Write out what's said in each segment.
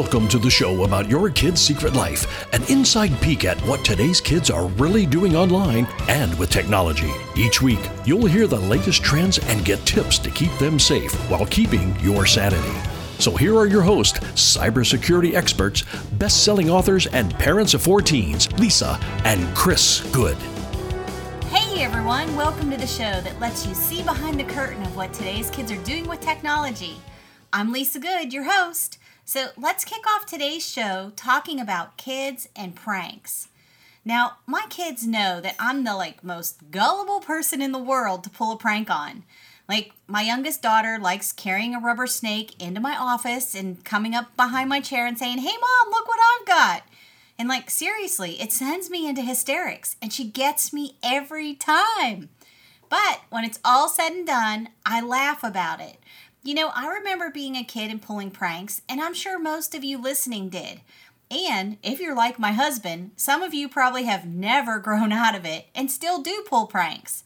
Welcome to the show about your kid's secret life, an inside peek at what today's kids are really doing online and with technology. Each week, you'll hear the latest trends and get tips to keep them safe while keeping your sanity. So here are your hosts, cybersecurity experts, best-selling authors, and parents of four teens, Lisa and Chris Good. Hey everyone, welcome to the show that lets you see behind the curtain of what today's kids are doing with technology. I'm Lisa Good, your host. So let's kick off today's show talking about kids and pranks. Now, my kids know that I'm the like most gullible person in the world to pull a prank on. Like my youngest daughter likes carrying a rubber snake into my office and coming up behind my chair and saying, "Hey mom, look what I've got." And like seriously, it sends me into hysterics and she gets me every time. But when it's all said and done, I laugh about it you know, I remember being a kid and pulling pranks, and I'm sure most of you listening did. And if you're like my husband, some of you probably have never grown out of it and still do pull pranks.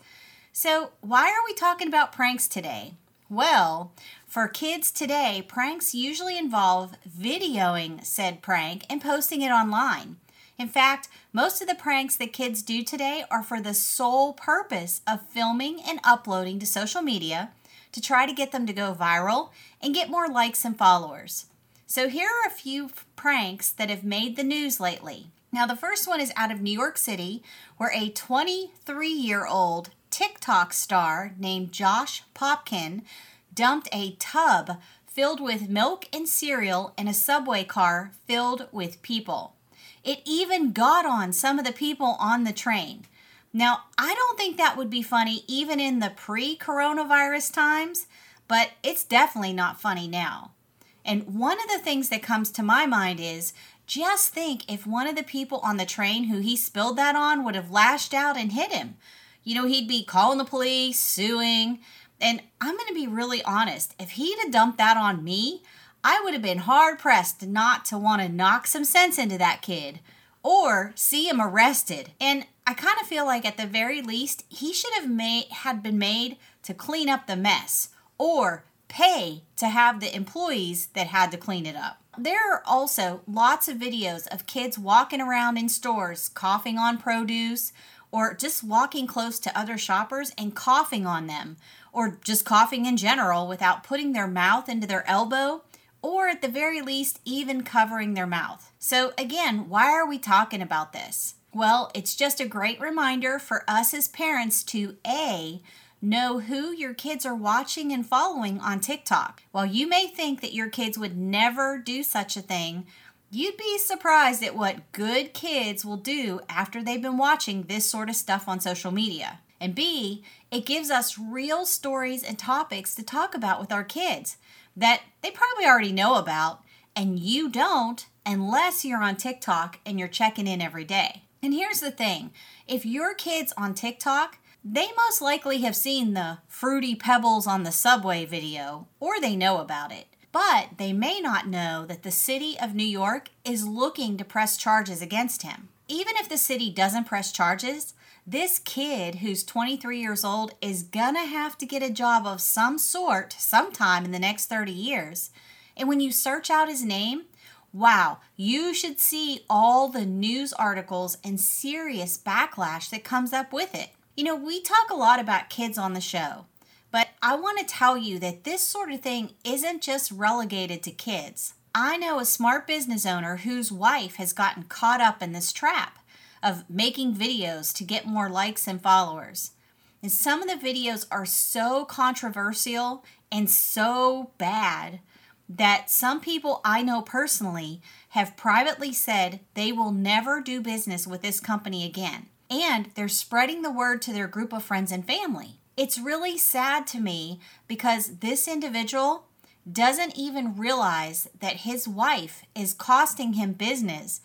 So, why are we talking about pranks today? Well, for kids today, pranks usually involve videoing said prank and posting it online. In fact, most of the pranks that kids do today are for the sole purpose of filming and uploading to social media to try to get them to go viral and get more likes and followers. So, here are a few pranks that have made the news lately. Now, the first one is out of New York City, where a 23 year old TikTok star named Josh Popkin dumped a tub filled with milk and cereal in a subway car filled with people. It even got on some of the people on the train. Now, I don't think that would be funny even in the pre coronavirus times, but it's definitely not funny now. And one of the things that comes to my mind is just think if one of the people on the train who he spilled that on would have lashed out and hit him. You know, he'd be calling the police, suing. And I'm going to be really honest if he'd have dumped that on me, I would have been hard pressed not to want to knock some sense into that kid or see him arrested. And I kind of feel like at the very least he should have made had been made to clean up the mess or pay to have the employees that had to clean it up. There are also lots of videos of kids walking around in stores coughing on produce or just walking close to other shoppers and coughing on them or just coughing in general without putting their mouth into their elbow or at the very least, even covering their mouth. So, again, why are we talking about this? Well, it's just a great reminder for us as parents to A, know who your kids are watching and following on TikTok. While you may think that your kids would never do such a thing, you'd be surprised at what good kids will do after they've been watching this sort of stuff on social media. And B, it gives us real stories and topics to talk about with our kids that they probably already know about, and you don't unless you're on TikTok and you're checking in every day. And here's the thing if your kid's on TikTok, they most likely have seen the fruity pebbles on the subway video, or they know about it. But they may not know that the city of New York is looking to press charges against him. Even if the city doesn't press charges, this kid who's 23 years old is gonna have to get a job of some sort sometime in the next 30 years. And when you search out his name, wow, you should see all the news articles and serious backlash that comes up with it. You know, we talk a lot about kids on the show, but I want to tell you that this sort of thing isn't just relegated to kids. I know a smart business owner whose wife has gotten caught up in this trap of making videos to get more likes and followers. And some of the videos are so controversial and so bad that some people I know personally have privately said they will never do business with this company again. And they're spreading the word to their group of friends and family. It's really sad to me because this individual doesn't even realize that his wife is costing him business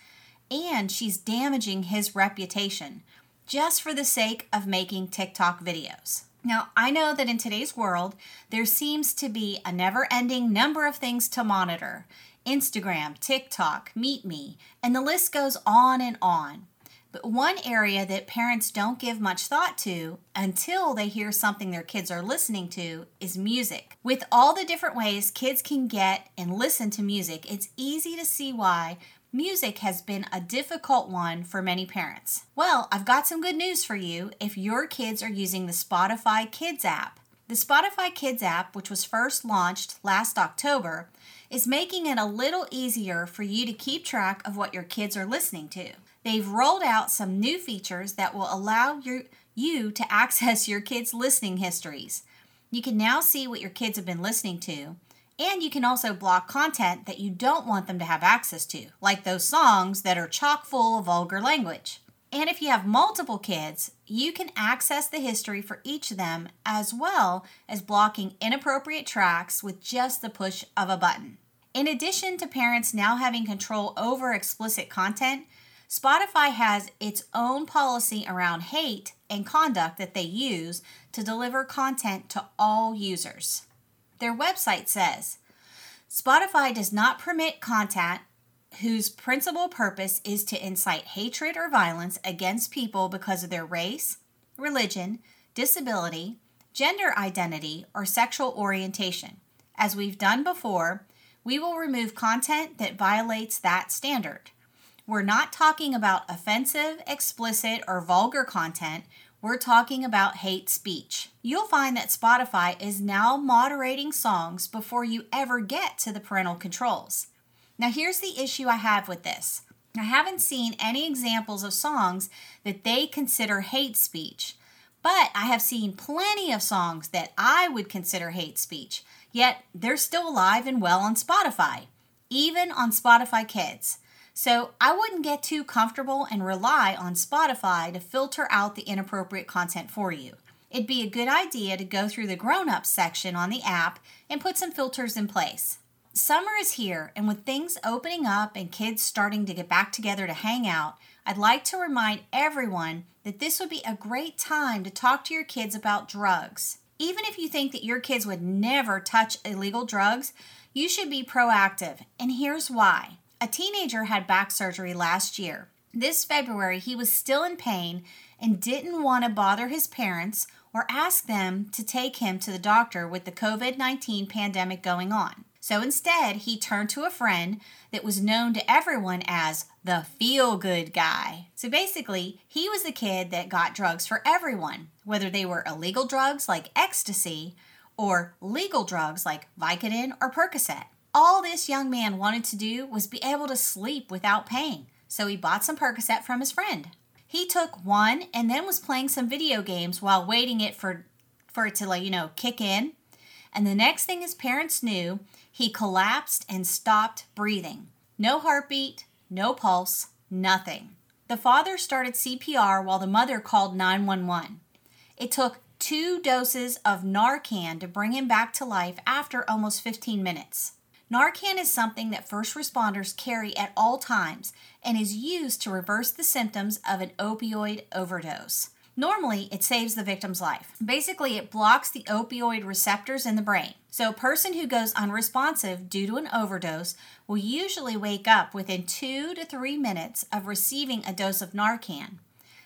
and she's damaging his reputation just for the sake of making TikTok videos. Now, I know that in today's world, there seems to be a never ending number of things to monitor Instagram, TikTok, Meet Me, and the list goes on and on. But one area that parents don't give much thought to until they hear something their kids are listening to is music. With all the different ways kids can get and listen to music, it's easy to see why music has been a difficult one for many parents. Well, I've got some good news for you if your kids are using the Spotify Kids app. The Spotify Kids app, which was first launched last October, is making it a little easier for you to keep track of what your kids are listening to. They've rolled out some new features that will allow your, you to access your kids' listening histories. You can now see what your kids have been listening to, and you can also block content that you don't want them to have access to, like those songs that are chock full of vulgar language. And if you have multiple kids, you can access the history for each of them as well as blocking inappropriate tracks with just the push of a button. In addition to parents now having control over explicit content, Spotify has its own policy around hate and conduct that they use to deliver content to all users. Their website says Spotify does not permit content whose principal purpose is to incite hatred or violence against people because of their race, religion, disability, gender identity, or sexual orientation. As we've done before, we will remove content that violates that standard. We're not talking about offensive, explicit, or vulgar content. We're talking about hate speech. You'll find that Spotify is now moderating songs before you ever get to the parental controls. Now, here's the issue I have with this I haven't seen any examples of songs that they consider hate speech, but I have seen plenty of songs that I would consider hate speech. Yet they're still alive and well on Spotify, even on Spotify Kids. So I wouldn't get too comfortable and rely on Spotify to filter out the inappropriate content for you. It'd be a good idea to go through the grown up section on the app and put some filters in place. Summer is here, and with things opening up and kids starting to get back together to hang out, I'd like to remind everyone that this would be a great time to talk to your kids about drugs. Even if you think that your kids would never touch illegal drugs, you should be proactive. And here's why. A teenager had back surgery last year. This February, he was still in pain and didn't want to bother his parents or ask them to take him to the doctor with the COVID 19 pandemic going on. So instead, he turned to a friend that was known to everyone as the feel good guy. So basically, he was the kid that got drugs for everyone, whether they were illegal drugs like ecstasy or legal drugs like Vicodin or Percocet. All this young man wanted to do was be able to sleep without paying, so he bought some Percocet from his friend. He took one and then was playing some video games while waiting it for for it to like, you know, kick in. And the next thing his parents knew, he collapsed and stopped breathing. No heartbeat, no pulse, nothing. The father started CPR while the mother called 911. It took two doses of Narcan to bring him back to life after almost 15 minutes. Narcan is something that first responders carry at all times and is used to reverse the symptoms of an opioid overdose. Normally, it saves the victim's life. Basically, it blocks the opioid receptors in the brain. So, a person who goes unresponsive due to an overdose will usually wake up within two to three minutes of receiving a dose of Narcan.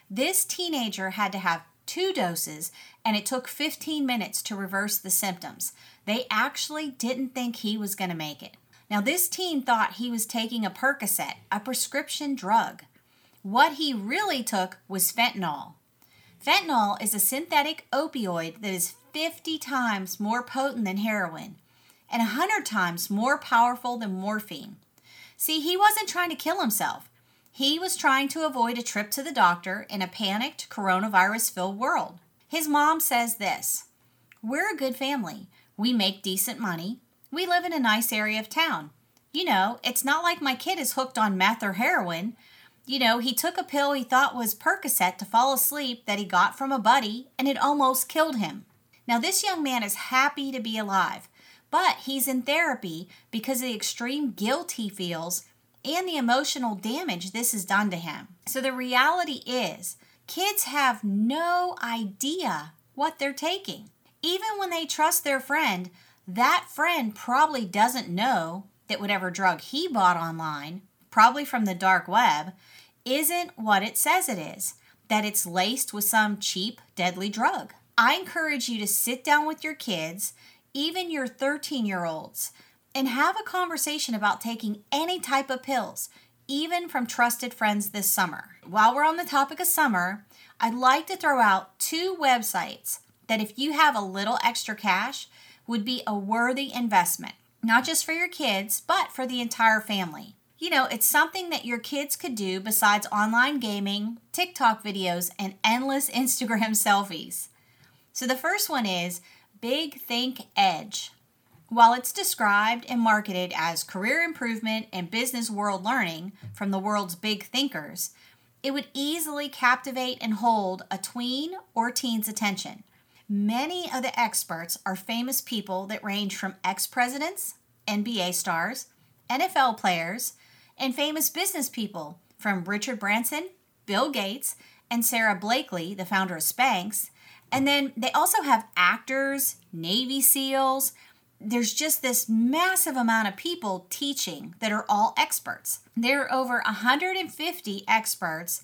This teenager had to have two doses, and it took 15 minutes to reverse the symptoms. They actually didn't think he was going to make it. Now, this teen thought he was taking a Percocet, a prescription drug. What he really took was fentanyl. Fentanyl is a synthetic opioid that is 50 times more potent than heroin and 100 times more powerful than morphine. See, he wasn't trying to kill himself. He was trying to avoid a trip to the doctor in a panicked, coronavirus filled world. His mom says this We're a good family. We make decent money. We live in a nice area of town. You know, it's not like my kid is hooked on meth or heroin you know, he took a pill he thought was Percocet to fall asleep that he got from a buddy, and it almost killed him. Now, this young man is happy to be alive, but he's in therapy because of the extreme guilt he feels and the emotional damage this has done to him. So, the reality is, kids have no idea what they're taking. Even when they trust their friend, that friend probably doesn't know that whatever drug he bought online, probably from the dark web, isn't what it says it is, that it's laced with some cheap, deadly drug. I encourage you to sit down with your kids, even your 13 year olds, and have a conversation about taking any type of pills, even from trusted friends this summer. While we're on the topic of summer, I'd like to throw out two websites that, if you have a little extra cash, would be a worthy investment, not just for your kids, but for the entire family. You know, it's something that your kids could do besides online gaming, TikTok videos, and endless Instagram selfies. So the first one is Big Think Edge. While it's described and marketed as career improvement and business world learning from the world's big thinkers, it would easily captivate and hold a tween or teen's attention. Many of the experts are famous people that range from ex presidents, NBA stars, NFL players, and famous business people from Richard Branson, Bill Gates, and Sara Blakely, the founder of Spanx. And then they also have actors, Navy SEALs. There's just this massive amount of people teaching that are all experts. There are over 150 experts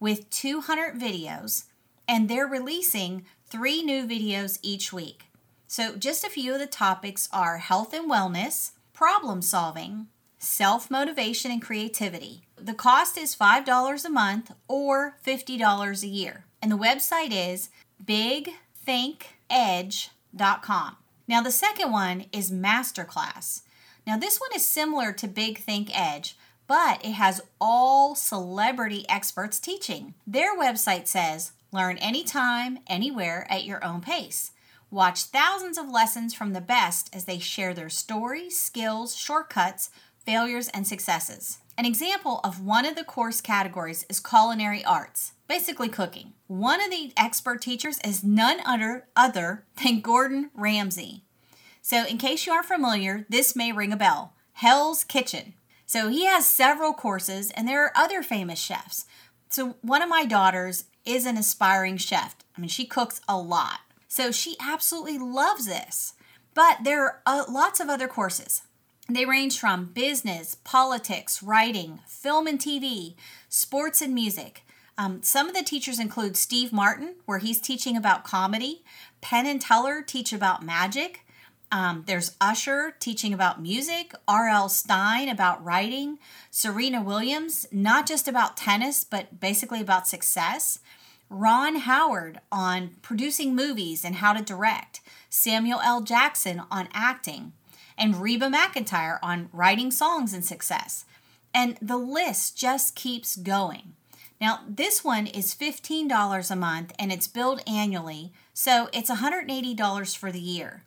with 200 videos, and they're releasing three new videos each week. So, just a few of the topics are health and wellness, problem solving, self motivation, and creativity. The cost is $5 a month or $50 a year. And the website is bigthinkedge.com. Now, the second one is Masterclass. Now, this one is similar to Big Think Edge, but it has all celebrity experts teaching. Their website says learn anytime, anywhere, at your own pace. Watch thousands of lessons from the best as they share their stories, skills, shortcuts, failures, and successes. An example of one of the course categories is culinary arts, basically cooking. One of the expert teachers is none other, other than Gordon Ramsay. So, in case you aren't familiar, this may ring a bell Hell's Kitchen. So, he has several courses, and there are other famous chefs. So, one of my daughters is an aspiring chef. I mean, she cooks a lot. So, she absolutely loves this. But there are uh, lots of other courses. They range from business, politics, writing, film and TV, sports and music. Um, some of the teachers include Steve Martin, where he's teaching about comedy. Penn and Teller teach about magic. Um, there's Usher teaching about music, R.L. Stine about writing, Serena Williams, not just about tennis, but basically about success, Ron Howard on producing movies and how to direct, Samuel L. Jackson on acting, and Reba McEntire on writing songs and success. And the list just keeps going. Now, this one is $15 a month and it's billed annually, so it's $180 for the year.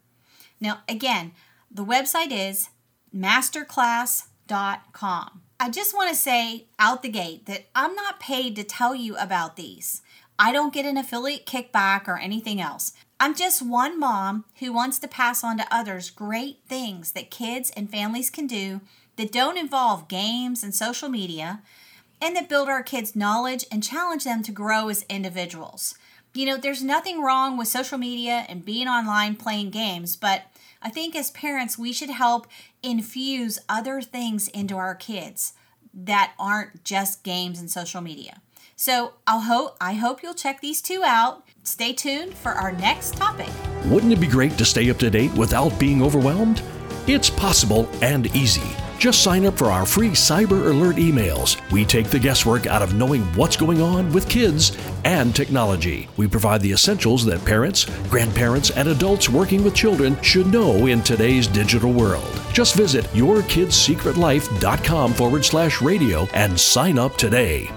Now, again, the website is masterclass.com. I just want to say out the gate that I'm not paid to tell you about these. I don't get an affiliate kickback or anything else. I'm just one mom who wants to pass on to others great things that kids and families can do that don't involve games and social media and that build our kids' knowledge and challenge them to grow as individuals. You know, there's nothing wrong with social media and being online playing games, but I think as parents, we should help infuse other things into our kids that aren't just games and social media. So I'll hope I hope you'll check these two out. Stay tuned for our next topic. Wouldn't it be great to stay up to date without being overwhelmed? It's possible and easy. Just sign up for our free Cyber Alert emails. We take the guesswork out of knowing what's going on with kids and technology. We provide the essentials that parents, grandparents, and adults working with children should know in today's digital world. Just visit yourkidssecretlife.com forward slash radio and sign up today.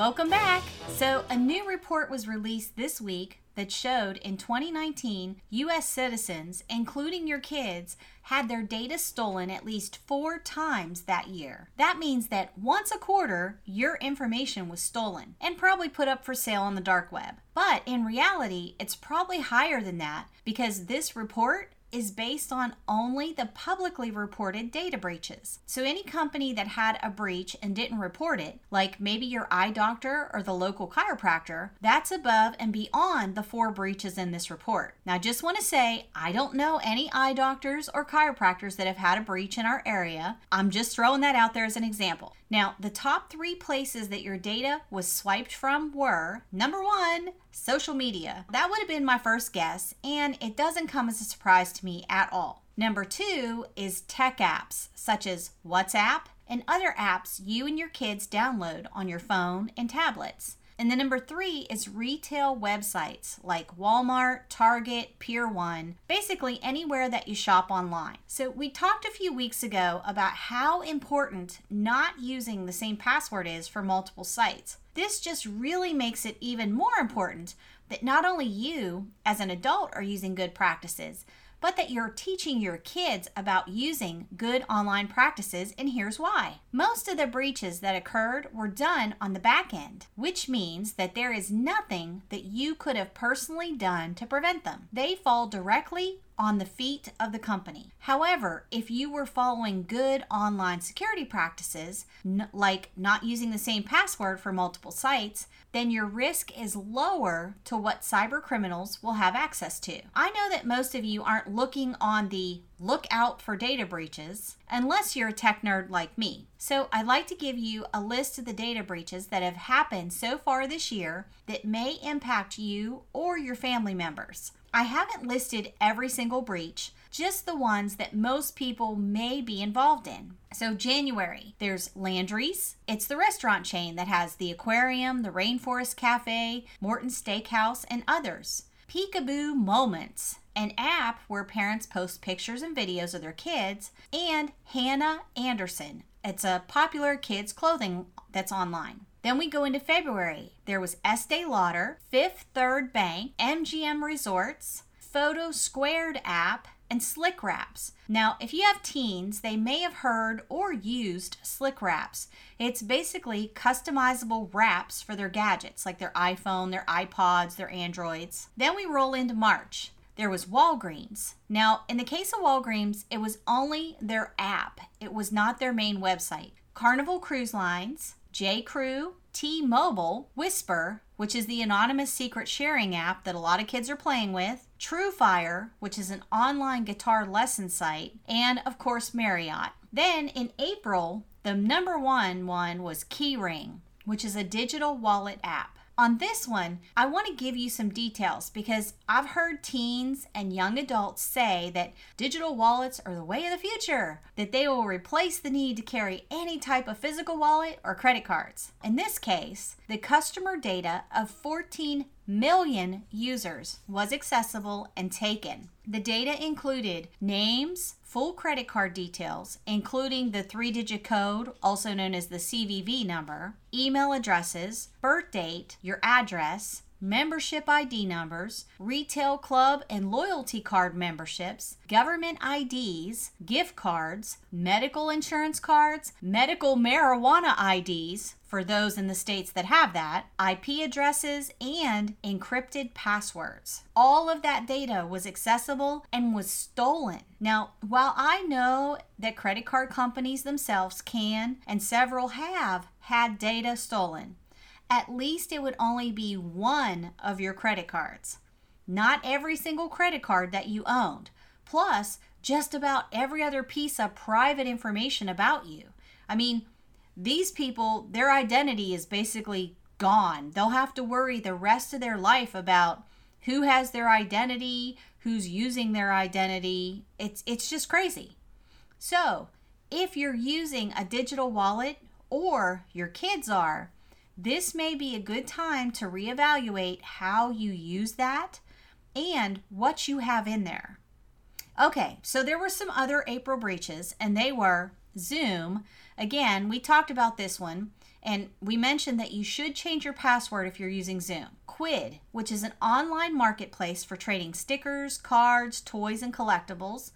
Welcome back. So, a new report was released this week that showed in 2019, US citizens, including your kids, had their data stolen at least four times that year. That means that once a quarter, your information was stolen and probably put up for sale on the dark web. But in reality, it's probably higher than that because this report is based on only the publicly reported data breaches. So, any company that had a breach and didn't report it, like maybe your eye doctor or the local chiropractor, that's above and beyond the four breaches in this report. Now, I just want to say, I don't know any eye doctors or chiropractors that have had a breach in our area. I'm just throwing that out there as an example. Now, the top three places that your data was swiped from were number one, social media. That would have been my first guess, and it doesn't come as a surprise to me at all. Number two is tech apps such as WhatsApp and other apps you and your kids download on your phone and tablets. And then number three is retail websites like Walmart, Target, Pier 1, basically anywhere that you shop online. So, we talked a few weeks ago about how important not using the same password is for multiple sites. This just really makes it even more important that not only you, as an adult, are using good practices, but that you're teaching your kids about using good online practices, and here's why. Most of the breaches that occurred were done on the back end, which means that there is nothing that you could have personally done to prevent them. They fall directly on the feet of the company. However, if you were following good online security practices, n- like not using the same password for multiple sites, then your risk is lower to what cyber criminals will have access to. I know that most of you aren't looking on the look out for data breaches unless you're a tech nerd like me. So, I'd like to give you a list of the data breaches that have happened so far this year that may impact you or your family members. I haven't listed every single breach, just the ones that most people may be involved in. So, January, there's Landry's. It's the restaurant chain that has the aquarium, the Rainforest Cafe, Morton Steakhouse, and others. Peekaboo Moments, an app where parents post pictures and videos of their kids, and Hanna Andersson. It's a popular kids' clothing that's online. Then we go into February. There was Estee Lauder, Fifth Third Bank, MGM Resorts, Photo Squared app, and Slick Wraps. Now, if you have teens, they may have heard or used Slick Wraps. It's basically customizable wraps for their gadgets, like their iPhone, their iPods, their Androids. Then we roll into March. There was Walgreens. Now, in the case of Walgreens, it was only their app, it was not their main website. Carnival Cruise Lines, J. Crew, T Mobile, Whisper, which is the anonymous secret sharing app that a lot of kids are playing with, TrueFire, which is an online guitar lesson site, and of course Marriott. Then in April, the number one one was Keyring, which is a digital wallet app. On this one, I want to give you some details because I've heard teens and young adults say that digital wallets are the way of the future, that they will replace the need to carry any type of physical wallet or credit cards. In this case, the customer data of 14 million users was accessible and taken. The data included names, full credit card details, including the three digit code, also known as the CVV number, email addresses, birth date, your address, membership ID numbers, retail club and loyalty card memberships, government IDs, gift cards, medical insurance cards, medical marijuana IDs for those in the states that have that, IP addresses, and encrypted passwords. All of that data was accessible and was stolen. Now, while I know that credit card companies themselves can and several have had data stolen, at least it would only be one of your credit cards. Not every single credit card that you owned. Plus, just about every other piece of private information about you. I mean, these people, their identity is basically gone. They'll have to worry the rest of their life about who has their identity, who's using their identity. It's it's just crazy. So, if you're using a digital wallet or your kids are, this may be a good time to reevaluate how you use that and what you have in there. Okay, so there were some other April breaches, and they were Zoom. Again, we talked about this one, and we mentioned that you should change your password if you're using Zoom. Quidd, which is an online marketplace for trading stickers, cards, toys, and collectibles.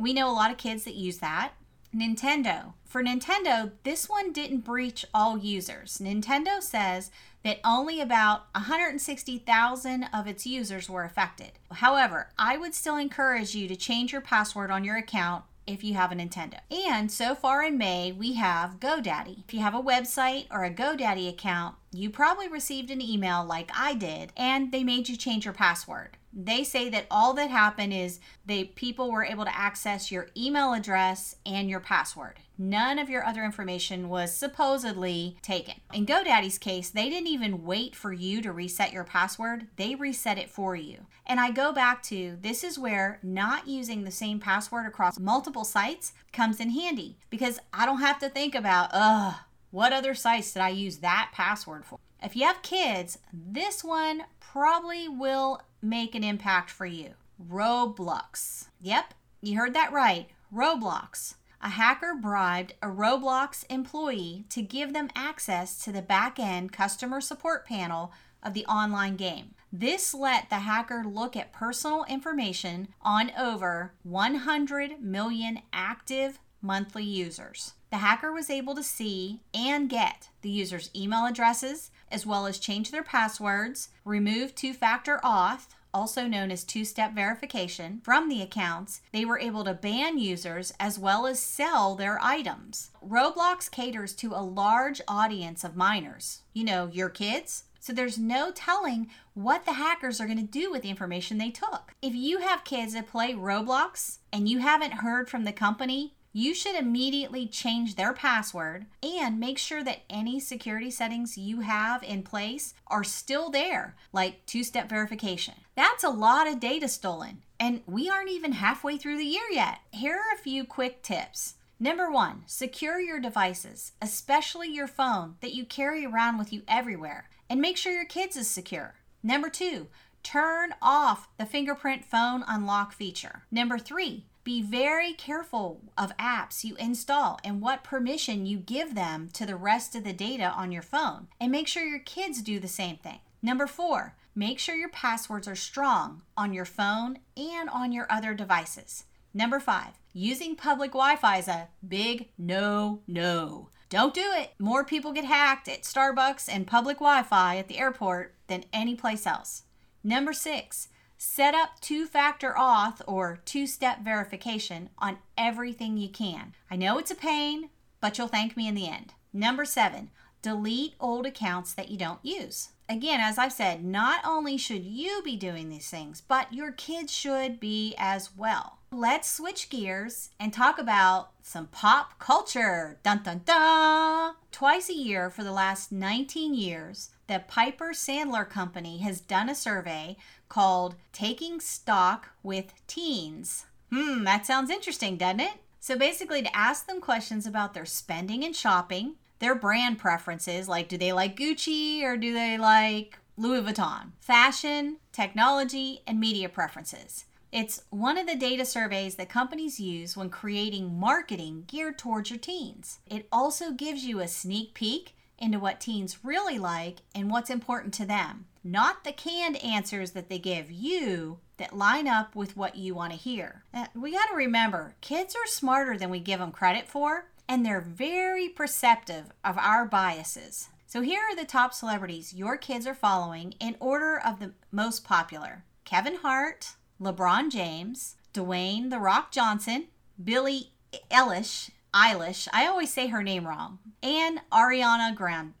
We know a lot of kids that use that. Nintendo. For Nintendo, this one didn't breach all users. Nintendo says that only about 160,000 of its users were affected. However, I would still encourage you to change your password on your account if you have a Nintendo. And so far in May, we have GoDaddy. If you have a website or a GoDaddy account, you probably received an email like I did, and they made you change your password. They say that all that happened is the people were able to access your email address and your password. None of your other information was supposedly taken. In GoDaddy's case, they didn't even wait for you to reset your password, they reset it for you. And I go back to this is where not using the same password across multiple sites comes in handy because I don't have to think about, ugh, what other sites did I use that password for? If you have kids, this one probably will make an impact for you. Roblox. Yep, you heard that right. Roblox. A hacker bribed a Roblox employee to give them access to the back end customer support panel of the online game. This let the hacker look at personal information on over 100 million active monthly users. The hacker was able to see and get the user's email addresses, as well as change their passwords, remove two factor auth, also known as two step verification, from the accounts, they were able to ban users as well as sell their items. Roblox caters to a large audience of minors. You know, your kids. So there's no telling what the hackers are going to do with the information they took. If you have kids that play Roblox and you haven't heard from the company you should immediately change their password and make sure that any security settings you have in place are still there, like two step verification. That's a lot of data stolen, and we aren't even halfway through the year yet. Here are a few quick tips. Number one, secure your devices, especially your phone that you carry around with you everywhere, and make sure your kids is secure. Number two, turn off the fingerprint phone unlock feature. Number three, be very careful of apps you install and what permission you give them to the rest of the data on your phone. And make sure your kids do the same thing. Number four, make sure your passwords are strong on your phone and on your other devices. Number five, using public Wi Fi is a big no no. Don't do it. More people get hacked at Starbucks and public Wi Fi at the airport than any place else. Number six, Set up two factor auth or two step verification on everything you can. I know it's a pain, but you'll thank me in the end. Number seven, delete old accounts that you don't use. Again, as I've said, not only should you be doing these things, but your kids should be as well. Let's switch gears and talk about some pop culture. Dun dun dun! Twice a year for the last 19 years, the Piper Sandler Company has done a survey called Taking Stock with Teens. Hmm, that sounds interesting, doesn't it? So basically, to ask them questions about their spending and shopping, their brand preferences, like do they like Gucci or do they like Louis Vuitton, fashion, technology, and media preferences. It's one of the data surveys that companies use when creating marketing geared towards your teens. It also gives you a sneak peek into what teens really like and what's important to them, not the canned answers that they give you that line up with what you want to hear. Uh, we got to remember, kids are smarter than we give them credit for, and they're very perceptive of our biases. So here are the top celebrities your kids are following in order of the most popular Kevin Hart, LeBron James, Dwayne The Rock Johnson, Billie Eilish, Eilish, I always say her name wrong, and Ariana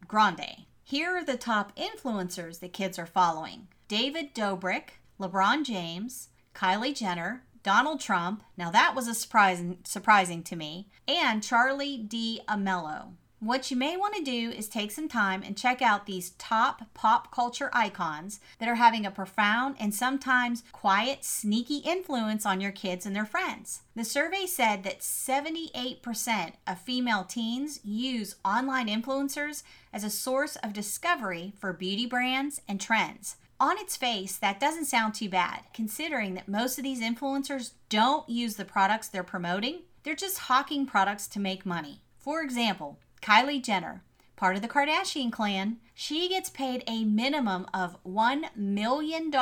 Grande. Here are the top influencers the kids are following David Dobrik, LeBron James, Kylie Jenner, Donald Trump, now that was a surprising, surprising to me, and Charli D'Amelio. What you may want to do is take some time and check out these top pop culture icons that are having a profound and sometimes quiet, sneaky influence on your kids and their friends. The survey said that 78% of female teens use online influencers as a source of discovery for beauty brands and trends. On its face, that doesn't sound too bad, considering that most of these influencers don't use the products they're promoting, they're just hawking products to make money. For example, Kylie Jenner, part of the Kardashian clan, she gets paid a minimum of $1 million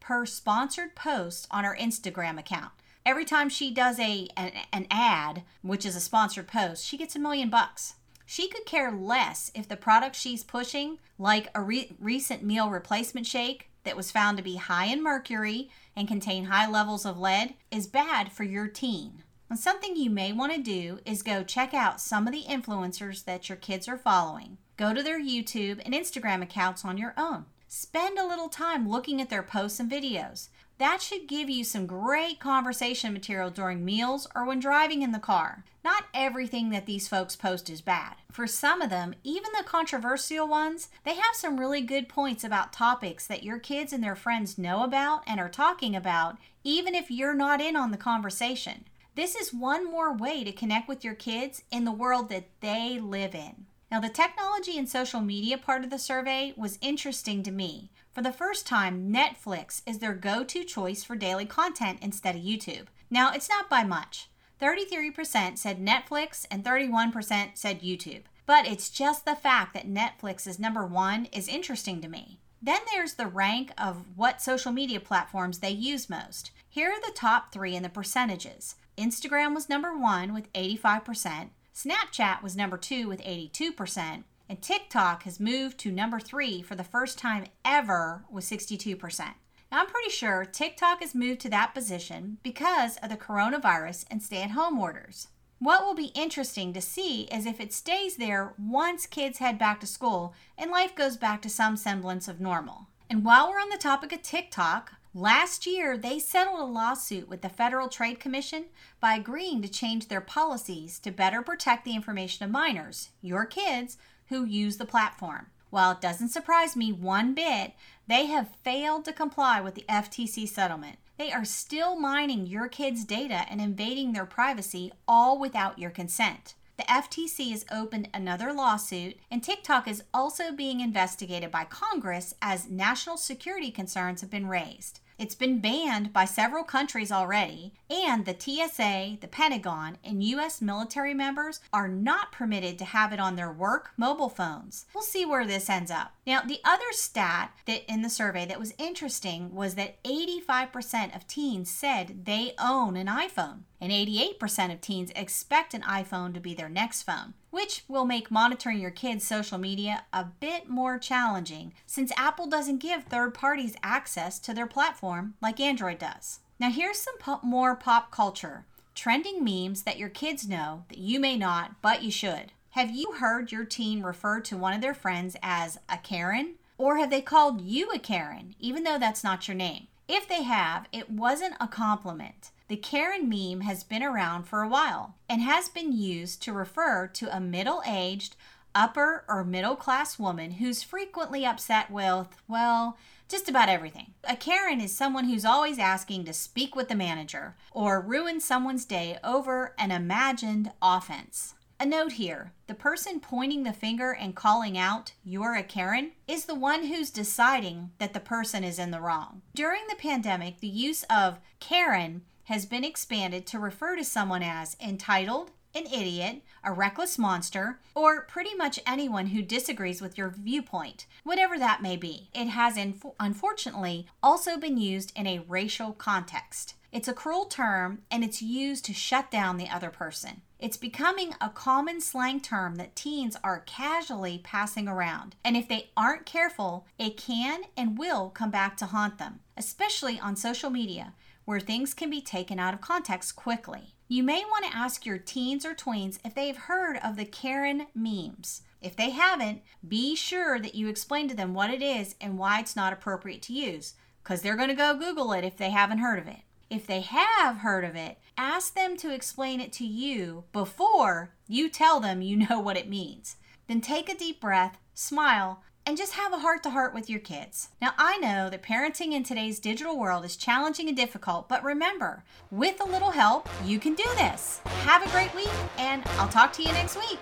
per sponsored post on her Instagram account. Every time she does a an, an ad, which is a sponsored post, she gets a million bucks. She could care less if the product she's pushing, like a re- recent meal replacement shake that was found to be high in mercury and contain high levels of lead, is bad for your teen. And something you may want to do is go check out some of the influencers that your kids are following. Go to their YouTube and Instagram accounts on your own. spend a little time looking at their posts and videos. That should give you some great conversation material during meals or when driving in the car. Not everything that these folks post is bad. For some of them, even the controversial ones, they have some really good points about topics that your kids and their friends know about and are talking about, even if you're not in on the conversation. This is one more way to connect with your kids in the world that they live in. Now, the technology and social media part of the survey was interesting to me. For the first time, Netflix is their go to choice for daily content instead of YouTube. Now, it's not by much. 33% said Netflix and 31% said YouTube. But it's just the fact that Netflix is number one is interesting to me. Then there's the rank of what social media platforms they use most. Here are the top three in the percentages Instagram was number one with 85%, Snapchat was number two with 82%, and TikTok has moved to number three for the first time ever with 62%. Now, I'm pretty sure TikTok has moved to that position because of the coronavirus and stay at home orders. What will be interesting to see is if it stays there once kids head back to school and life goes back to some semblance of normal. And while we're on the topic of TikTok, last year they settled a lawsuit with the Federal Trade Commission by agreeing to change their policies to better protect the information of minors, your kids, who use the platform. While it doesn't surprise me one bit, they have failed to comply with the FTC settlement. They are still mining your kids' data and invading their privacy, all without your consent. The FTC has opened another lawsuit, and TikTok is also being investigated by Congress as national security concerns have been raised. It's been banned by several countries already, and the TSA, the Pentagon, and U.S. military members are not permitted to have it on their work mobile phones. We'll see where this ends up. Now, the other stat that in the survey that was interesting was that 85% of teens said they own an iPhone, and 88% of teens expect an iPhone to be their next phone which will make monitoring your kids' social media a bit more challenging since Apple doesn't give third parties access to their platform like Android does. Now, here's some po- more pop culture trending memes that your kids know that you may not, but you should. Have you heard your teen refer to one of their friends as a Karen? Or have they called you a Karen, even though that's not your name? If they have, it wasn't a compliment. The Karen meme has been around for a while and has been used to refer to a middle aged, upper or middle class woman who's frequently upset with, well, just about everything. A Karen is someone who's always asking to speak with the manager or ruin someone's day over an imagined offense. A note here the person pointing the finger and calling out, you're a Karen, is the one who's deciding that the person is in the wrong. During the pandemic, the use of Karen has been expanded to refer to someone as entitled, an idiot, a reckless monster, or pretty much anyone who disagrees with your viewpoint, whatever that may be. It has inf- unfortunately also been used in a racial context. It's a cruel term and it's used to shut down the other person. It's becoming a common slang term that teens are casually passing around, and if they aren't careful, it can and will come back to haunt them, especially on social media where things can be taken out of context quickly. You may want to ask your teens or tweens if they've heard of the Karen memes. If they haven't, be sure that you explain to them what it is and why it's not appropriate to use, because they're going to go Google it if they haven't heard of it. If they have heard of it, ask them to explain it to you before you tell them you know what it means. Then take a deep breath, smile, and just have a heart to heart with your kids. Now, I know that parenting in today's digital world is challenging and difficult, but remember, with a little help, you can do this. Have a great week, and I'll talk to you next week.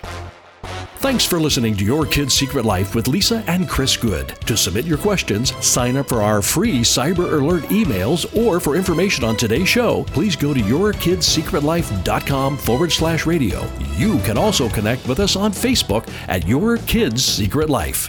Thanks for listening to Your Kid's Secret Life with Lisa and Chris Good. To submit your questions, sign up for our free Cyber Alert emails, or for information on today's show, please go to yourkidssecretlife.com forward slash radio. You can also connect with us on Facebook at Your Kids Secret Life.